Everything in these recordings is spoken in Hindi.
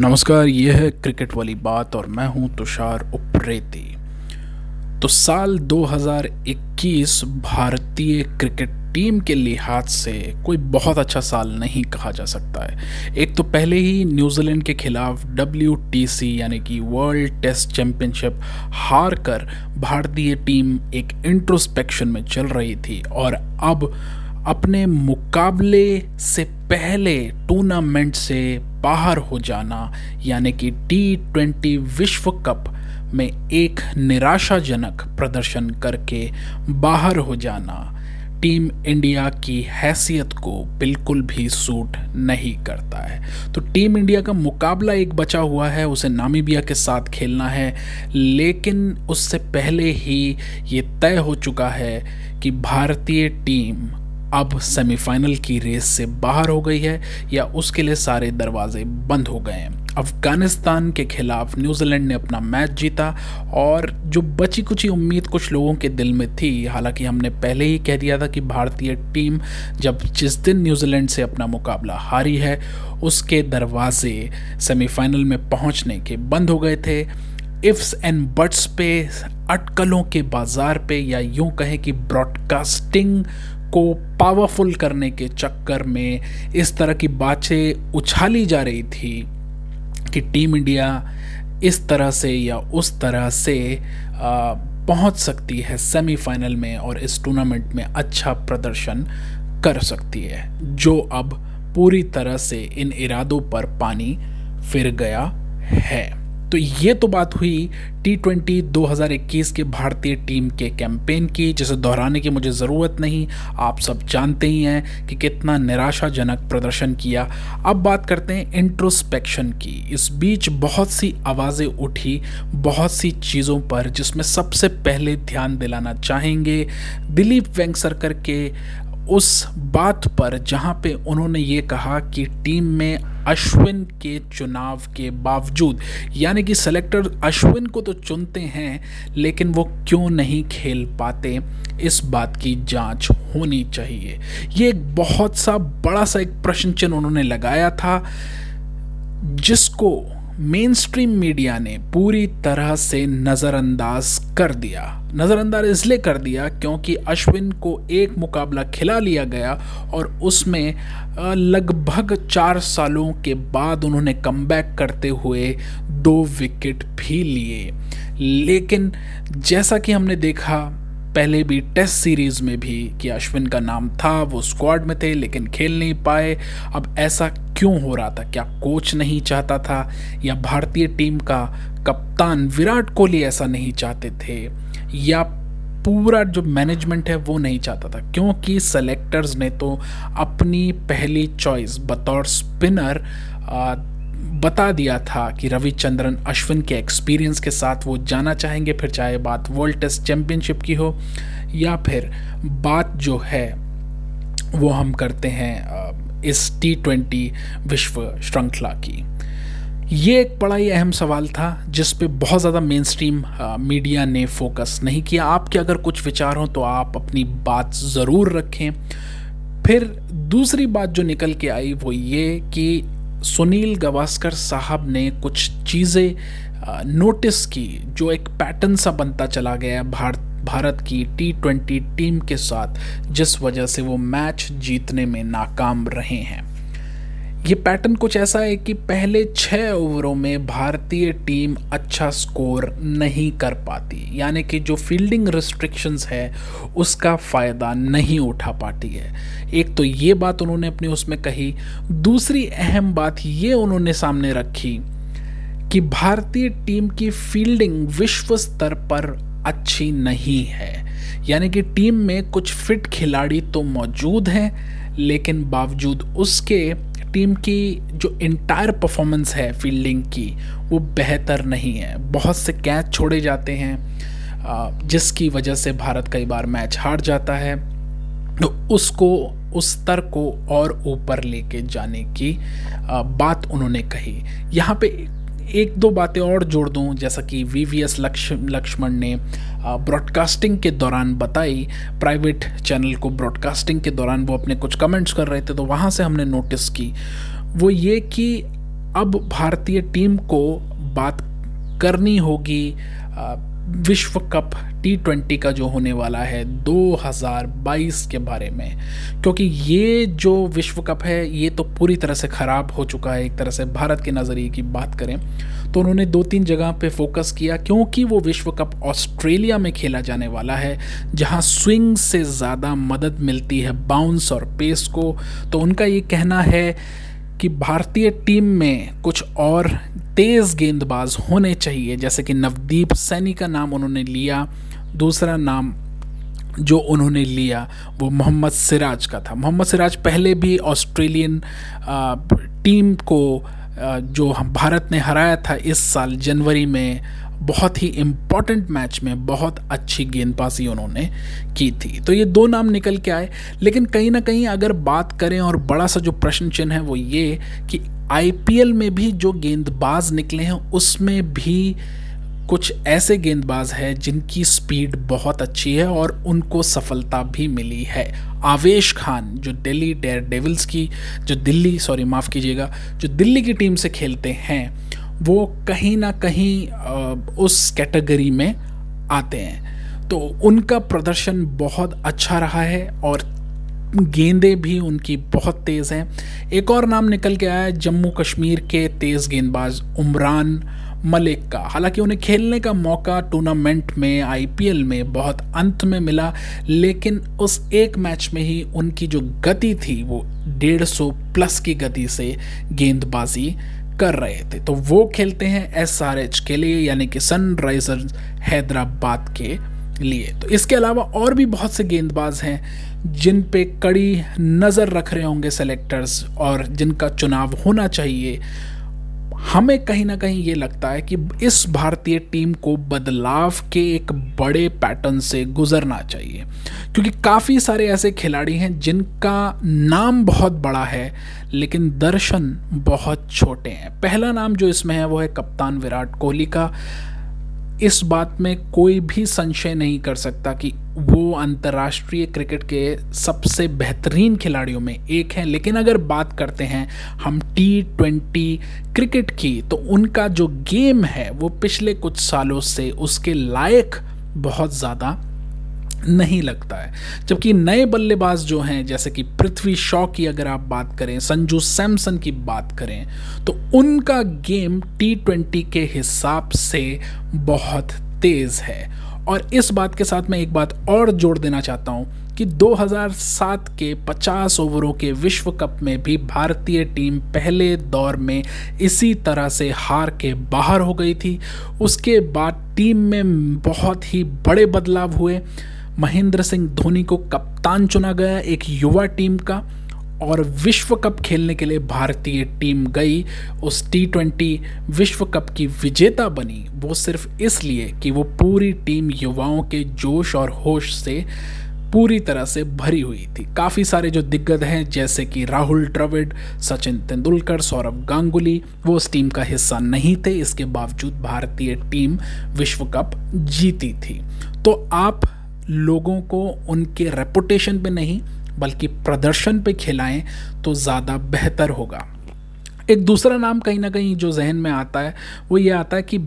नमस्कार ये है क्रिकेट वाली बात और मैं हूँ तुषार उप्रेती। तो साल 2021 भारतीय क्रिकेट टीम के लिहाज से कोई बहुत अच्छा साल नहीं कहा जा सकता है। एक तो पहले ही न्यूजीलैंड के खिलाफ डब्ल्यूटीसी यानी कि वर्ल्ड टेस्ट चैंपियनशिप हार कर भारतीय टीम एक इंट्रोस्पेक्शन में चल रही थी और अब अपने मुकाबले से पहले टूर्नामेंट से बाहर हो जाना, यानी कि टी ट्वेंटी विश्व कप में एक निराशाजनक प्रदर्शन करके बाहर हो जाना। टीम इंडिया की हैसियत को बिल्कुल भी सूट नहीं करता है। तो टीम इंडिया का मुकाबला एक बचा हुआ है, उसे नामीबिया के साथ खेलना है, लेकिन उससे पहले ही ये तय हो चुका है कि भारतीय टीम अब सेमीफाइनल की रेस से बाहर हो गई है या उसके लिए सारे दरवाजे बंद हो गए हैं। अफ़गानिस्तान के खिलाफ न्यूजीलैंड ने अपना मैच जीता और जो बची कुची उम्मीद कुछ लोगों के दिल में थी, हालाँकि हमने पहले ही कह दिया था कि भारतीय टीम जब जिस दिन न्यूजीलैंड से अपना मुकाबला हारी है, उसके दरवाजे सेमीफाइनल में पहुँचने के बंद हो गए थे। इफ्स एंड बट्स पे, अटकलों के बाज़ार पे या यूँ कहें कि ब्रॉडकास्टिंग को पावरफुल करने के चक्कर में इस तरह की बातें उछाली जा रही थी कि टीम इंडिया इस तरह से या उस तरह से पहुँच सकती है सेमीफाइनल में और इस टूर्नामेंट में अच्छा प्रदर्शन कर सकती है, जो अब पूरी तरह से इन इरादों पर पानी फिर गया है। तो ये तो बात हुई टी ट्वेंटी दो के भारतीय टीम के कैंपेन की, जिसे दोहराने की मुझे ज़रूरत नहीं। आप सब जानते ही हैं कि कितना निराशाजनक प्रदर्शन किया। अब बात करते हैं इंट्रोस्पेक्शन की। इस बीच बहुत सी आवाज़ें उठी, बहुत सी चीज़ों पर, जिसमें सबसे पहले ध्यान दिलाना चाहेंगे दिलीप वेंगसरकर के उस बात पर जहाँ पे उन्होंने ये कहा कि टीम में अश्विन के चुनाव के बावजूद, यानी कि सेलेक्टर अश्विन को तो चुनते हैं, लेकिन वो क्यों नहीं खेल पाते? इस बात की जाँच होनी चाहिए। ये एक बहुत सा बड़ा सा एक प्रश्न चिन्ह उन्होंने लगाया था, जिसको मेन स्ट्रीम मीडिया ने पूरी तरह से नज़रअंदाज कर दिया। नज़रअंदाज इसलिए कर दिया क्योंकि अश्विन को एक मुकाबला खिला लिया गया और उसमें लगभग चार सालों के बाद उन्होंने कम करते हुए दो विकेट भी लिए। लेकिन जैसा कि हमने देखा पहले भी टेस्ट सीरीज़ में भी कि अश्विन का नाम था, वो स्क्वाड में थे, लेकिन खेल नहीं पाए। अब ऐसा क्यों हो रहा था? क्या कोच नहीं चाहता था? या भारतीय टीम का कप्तान विराट कोहली ऐसा नहीं चाहते थे? या पूरा जो मैनेजमेंट है, वो नहीं चाहता था? क्योंकि सेलेक्टर्स ने तो अपनी पहली चॉइस बतौर स्पिनर बता दिया था कि रविचंद्रन अश्विन के एक्सपीरियंस के साथ वो जाना चाहेंगे, फिर चाहे बात वर्ल्ड टेस्ट चैम्पियनशिप की हो, या फिर बात जो है, वो हम करते हैं इस टी ट्वेंटी विश्व श्रृंखला की। ये एक बड़ा ही अहम सवाल था, जिस पे बहुत ज़्यादा मेन स्ट्रीम मीडिया ने फोकस नहीं किया। आपके अगर कुछ विचार हों तो आप अपनी बात ज़रूर रखें। फिर दूसरी बात जो निकल के आई, वो ये कि सुनील गवास्कर साहब ने कुछ चीज़ें नोटिस की जो एक पैटर्न सा बनता चला गया भारत भारत की टी ट्वेंटी टीम के साथ, जिस वजह से वो मैच जीतने में नाकाम रहे हैं। ये पैटर्न कुछ ऐसा है कि पहले छः ओवरों में भारतीय टीम अच्छा स्कोर नहीं कर पाती। यानी कि जो फील्डिंग रिस्ट्रिक्शंस है, उसका फ़ायदा नहीं उठा पाती है। एक तो ये बात उन्होंने अपने उसमें कही। दूसरी अहम बात ये उन्होंने सामने रखी कि भारतीय टीम की फील्डिंग विश्व स्तर पर अच्छी नहीं है। यानी कि टीम में कुछ फिट खिलाड़ी तो मौजूद हैं, लेकिन बावजूद उसके टीम की जो इंटायर परफॉर्मेंस है फील्डिंग की, वो बेहतर नहीं है। बहुत से कैच छोड़े जाते हैं जिसकी वजह से भारत कई बार मैच हार जाता है। तो उसको, उस स्तर को और ऊपर लेके जाने की बात उन्होंने कही। यहाँ पे एक दो बातें और जोड़ दूँ, जैसा कि वी वी एस लक्ष्मण ने ब्रॉडकास्टिंग के दौरान बताई। प्राइवेट चैनल को ब्रॉडकास्टिंग के दौरान वो अपने कुछ कमेंट्स कर रहे थे तो वहाँ से हमने नोटिस की। वो ये कि अब भारतीय टीम को बात करनी होगी विश्व कप टी ट्वेंटी का जो होने वाला है 2022 के बारे में, क्योंकि ये जो विश्व कप है, ये तो पूरी तरह से ख़राब हो चुका है, एक तरह से भारत के नज़रिए की बात करें तो उन्होंने दो तीन जगह पे फोकस किया, क्योंकि वो विश्व कप ऑस्ट्रेलिया में खेला जाने वाला है, जहाँ स्विंग से ज़्यादा मदद मिलती है बाउंस और पेस को तो उनका ये कहना है कि भारतीय टीम में कुछ और तेज़ गेंदबाज होने चाहिए, जैसे कि नवदीप सैनी का नाम उन्होंने लिया, दूसरा नाम जो उन्होंने लिया वो मोहम्मद सिराज का था। मोहम्मद सिराज पहले भी ऑस्ट्रेलियन टीम को जो हम भारत ने हराया था इस साल जनवरी में बहुत ही इंपॉर्टेंट मैच में बहुत अच्छी गेंदबाजी उन्होंने की थी। तो ये दो नाम निकल के आए। लेकिन कहीं ना कहीं अगर बात करें और बड़ा सा जो प्रश्न चिन्ह है वो ये कि आईपीएल में भी जो गेंदबाज निकले हैं, उसमें भी कुछ ऐसे गेंदबाज हैं जिनकी स्पीड बहुत अच्छी है और उनको सफलता भी मिली है। आवेश खान, जो दिल्ली डेयर डेविल्स की, जो दिल्ली सॉरी माफ़ कीजिएगा, जो दिल्ली की टीम से खेलते हैं वो कहीं ना कहीं उस कैटेगरी में आते हैं। तो उनका प्रदर्शन बहुत अच्छा रहा है और गेंदें भी उनकी बहुत तेज़ हैं। एक और नाम निकल के आया है, जम्मू कश्मीर के तेज़ गेंदबाज उमरान मलिक का। हालाँकि उन्हें खेलने का मौका टूर्नामेंट में, आईपीएल में बहुत अंत में मिला, लेकिन उस एक मैच में ही उनकी जो गति थी, वो डेढ़ सौ प्लस की गति से गेंदबाजी कर रहे थे। तो वो खेलते हैं एस आर एच के लिए, यानी कि सनराइजर्स हैदराबाद के लिए। तो इसके अलावा और भी बहुत से गेंदबाज हैं, जिन पे कड़ी नज़र रख रहे होंगे सेलेक्टर्स और जिनका चुनाव होना चाहिए। हमें कहीं ना कहीं ये लगता है कि इस भारतीय टीम को बदलाव के एक बड़े पैटर्न से गुजरना चाहिए। क्योंकि काफ़ी सारे ऐसे खिलाड़ी हैं जिनका नाम बहुत बड़ा है, लेकिन दर्शन बहुत छोटे हैं। पहला नाम जो इसमें है वो है कप्तान विराट कोहली का। इस बात में कोई भी संशय नहीं कर सकता कि वो अंतर्राष्ट्रीय क्रिकेट के सबसे बेहतरीन खिलाड़ियों में एक हैं। लेकिन अगर बात करते हैं हम टी ट्वेंटी क्रिकेट की तो उनका जो गेम है, वो पिछले कुछ सालों से उसके लायक बहुत ज़्यादा नहीं लगता है। जबकि नए बल्लेबाज जो हैं, जैसे कि पृथ्वी शॉ की अगर आप बात करें, संजू सैमसन की बात करें तो उनका गेम टी ट्वेंटी के हिसाब से बहुत तेज़ है। और इस बात के साथ मैं एक बात और जोड़ देना चाहता हूँ कि 2007 के 50 ओवरों के विश्व कप में भी भारतीय टीम पहले दौर में इसी तरह से हार के बाहर हो गई थी। उसके बाद टीम में बहुत ही बड़े बदलाव हुए। महेंद्र सिंह धोनी को कप्तान चुना गया एक युवा टीम का और विश्व कप खेलने के लिए भारतीय टीम गई। उस टी ट्वेंटी विश्व कप की विजेता बनी। वो सिर्फ़ इसलिए कि वो पूरी टीम युवाओं के जोश और होश से पूरी तरह से भरी हुई थी। काफ़ी सारे जो दिग्गज हैं, जैसे कि राहुल द्रविड, सचिन तेंदुलकर सौरभ गांगुली, वो उस टीम का हिस्सा नहीं थे। इसके बावजूद भारतीय टीम विश्व कप जीती थी। तो आप लोगों को उनके रेपुटेशन पे नहीं, बल्कि प्रदर्शन पे खिलाएँ तो ज़्यादा बेहतर होगा। एक दूसरा नाम कहीं ना कहीं जो जहन में आता है, वो ये आता है कि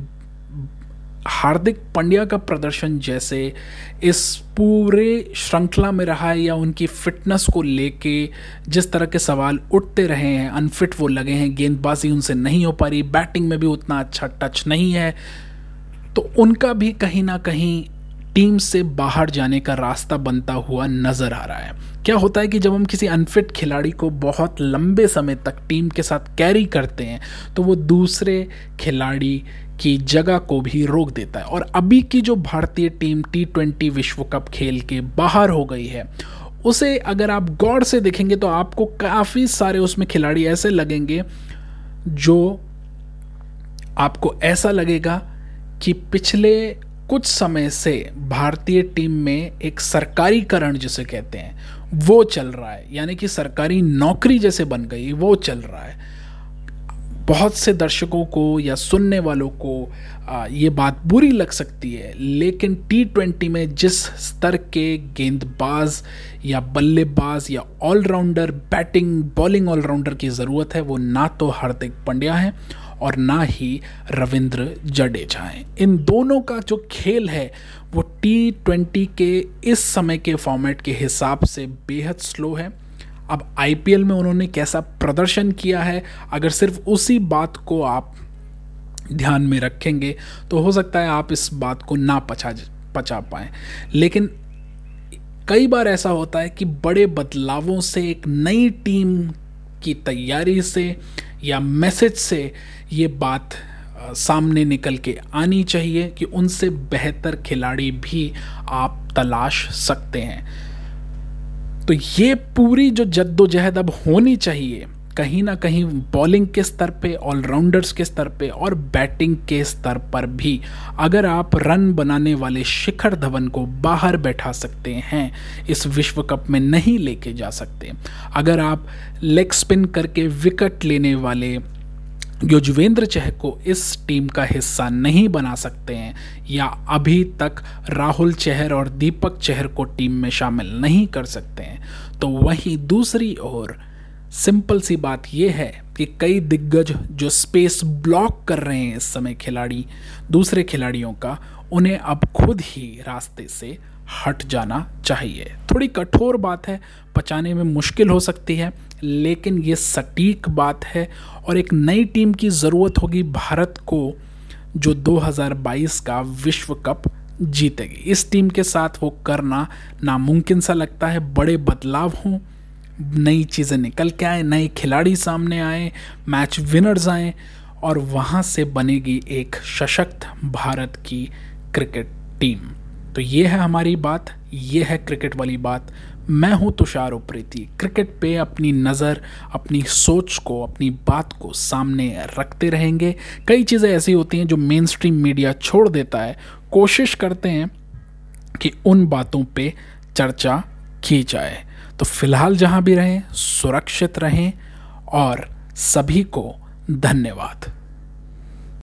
हार्दिक पांड्या का प्रदर्शन जैसे इस पूरे श्रृंखला में रहा है या उनकी फिटनेस को लेके जिस तरह के सवाल उठते रहे हैं अनफिट वो लगे हैं, गेंदबाजी उनसे नहीं हो पा रही बैटिंग में भी उतना अच्छा टच नहीं है तो उनका भी कहीं ना कहीं टीम से बाहर जाने का रास्ता बनता हुआ नज़र आ रहा है। क्या होता है कि जब हम किसी अनफिट खिलाड़ी को बहुत लंबे समय तक टीम के साथ कैरी करते हैं तो वो दूसरे खिलाड़ी की जगह को भी रोक देता है। और अभी की जो भारतीय टीम टी ट्वेंटी विश्व कप खेल के बाहर हो गई है, उसे अगर आप गौर से देखेंगे तो आपको काफ़ी सारे उसमें खिलाड़ी ऐसे लगेंगे, जो आपको ऐसा लगेगा कि पिछले कुछ समय से भारतीय टीम में एक सरकारीकरण जिसे कहते हैं, वो चल रहा है। यानी कि सरकारी नौकरी जैसे बन गई, वो चल रहा है। बहुत से दर्शकों को या सुनने वालों को ये बात बुरी लग सकती है, लेकिन टी ट्वेंटी में जिस स्तर के गेंदबाज या बल्लेबाज या ऑलराउंडर बैटिंग बॉलिंग ऑलराउंडर की ज़रूरत है, वो ना तो हार्दिक पंड्या है और ना ही रविंद्र जडेजा हैं इन दोनों का जो खेल है, वो टी ट्वेंटी के इस समय के फॉर्मेट के हिसाब से बेहद स्लो है। अब आईपीएल में उन्होंने कैसा प्रदर्शन किया है, अगर सिर्फ़ उसी बात को आप ध्यान में रखेंगे तो हो सकता है आप इस बात को ना पचा पचा पाए। लेकिन कई बार ऐसा होता है कि बड़े बदलावों से एक नई टीम की तैयारी से या मैसेज से ये बात सामने निकल के आनी चाहिए कि उनसे बेहतर खिलाड़ी भी आप तलाश सकते हैं। तो ये पूरी जो जद्दोजहद अब होनी चाहिए कहीं ना कहीं बॉलिंग के स्तर पे ऑलराउंडर्स के स्तर पे और बैटिंग के स्तर पर भी अगर आप रन बनाने वाले शिखर धवन को बाहर बैठा सकते हैं, इस विश्व कप में नहीं लेके जा सकते। अगर आप लेग स्पिन करके विकेट लेने वाले युजवेंद्र चह को इस टीम का हिस्सा नहीं बना सकते हैं, या अभी तक राहुल चहर और दीपक चहर को टीम में शामिल नहीं कर सकते हैं तो वहीं दूसरी ओर सिंपल सी बात यह है कि कई दिग्गज जो स्पेस ब्लॉक कर रहे हैं इस समय खिलाड़ी, दूसरे खिलाड़ियों का, उन्हें अब खुद ही रास्ते से हट जाना चाहिए। थोड़ी कठोर बात है पचाने में मुश्किल हो सकती है, लेकिन ये सटीक बात है और एक नई टीम की ज़रूरत होगी भारत को, जो 2022 का विश्व कप जीतेगी। इस टीम के साथ वो करना नामुमकिन सा लगता है, बड़े बदलाव हों नई चीज़ें निकल के आए, नए खिलाड़ी सामने आए मैच विनर्स आए, और वहाँ से बनेगी एक सशक्त भारत की क्रिकेट टीम तो ये है हमारी बात, ये है क्रिकेट वाली बात। मैं हूँ तुषार उप्रेती। क्रिकेट पे अपनी नज़र, अपनी सोच को, अपनी बात को सामने रखते रहेंगे। कई चीज़ें ऐसी होती हैं जो मेन स्ट्रीम मीडिया छोड़ देता है। कोशिश करते हैं कि उन बातों पे चर्चा की जाए। तो फ़िलहाल जहाँ भी रहें सुरक्षित रहें और सभी को धन्यवाद।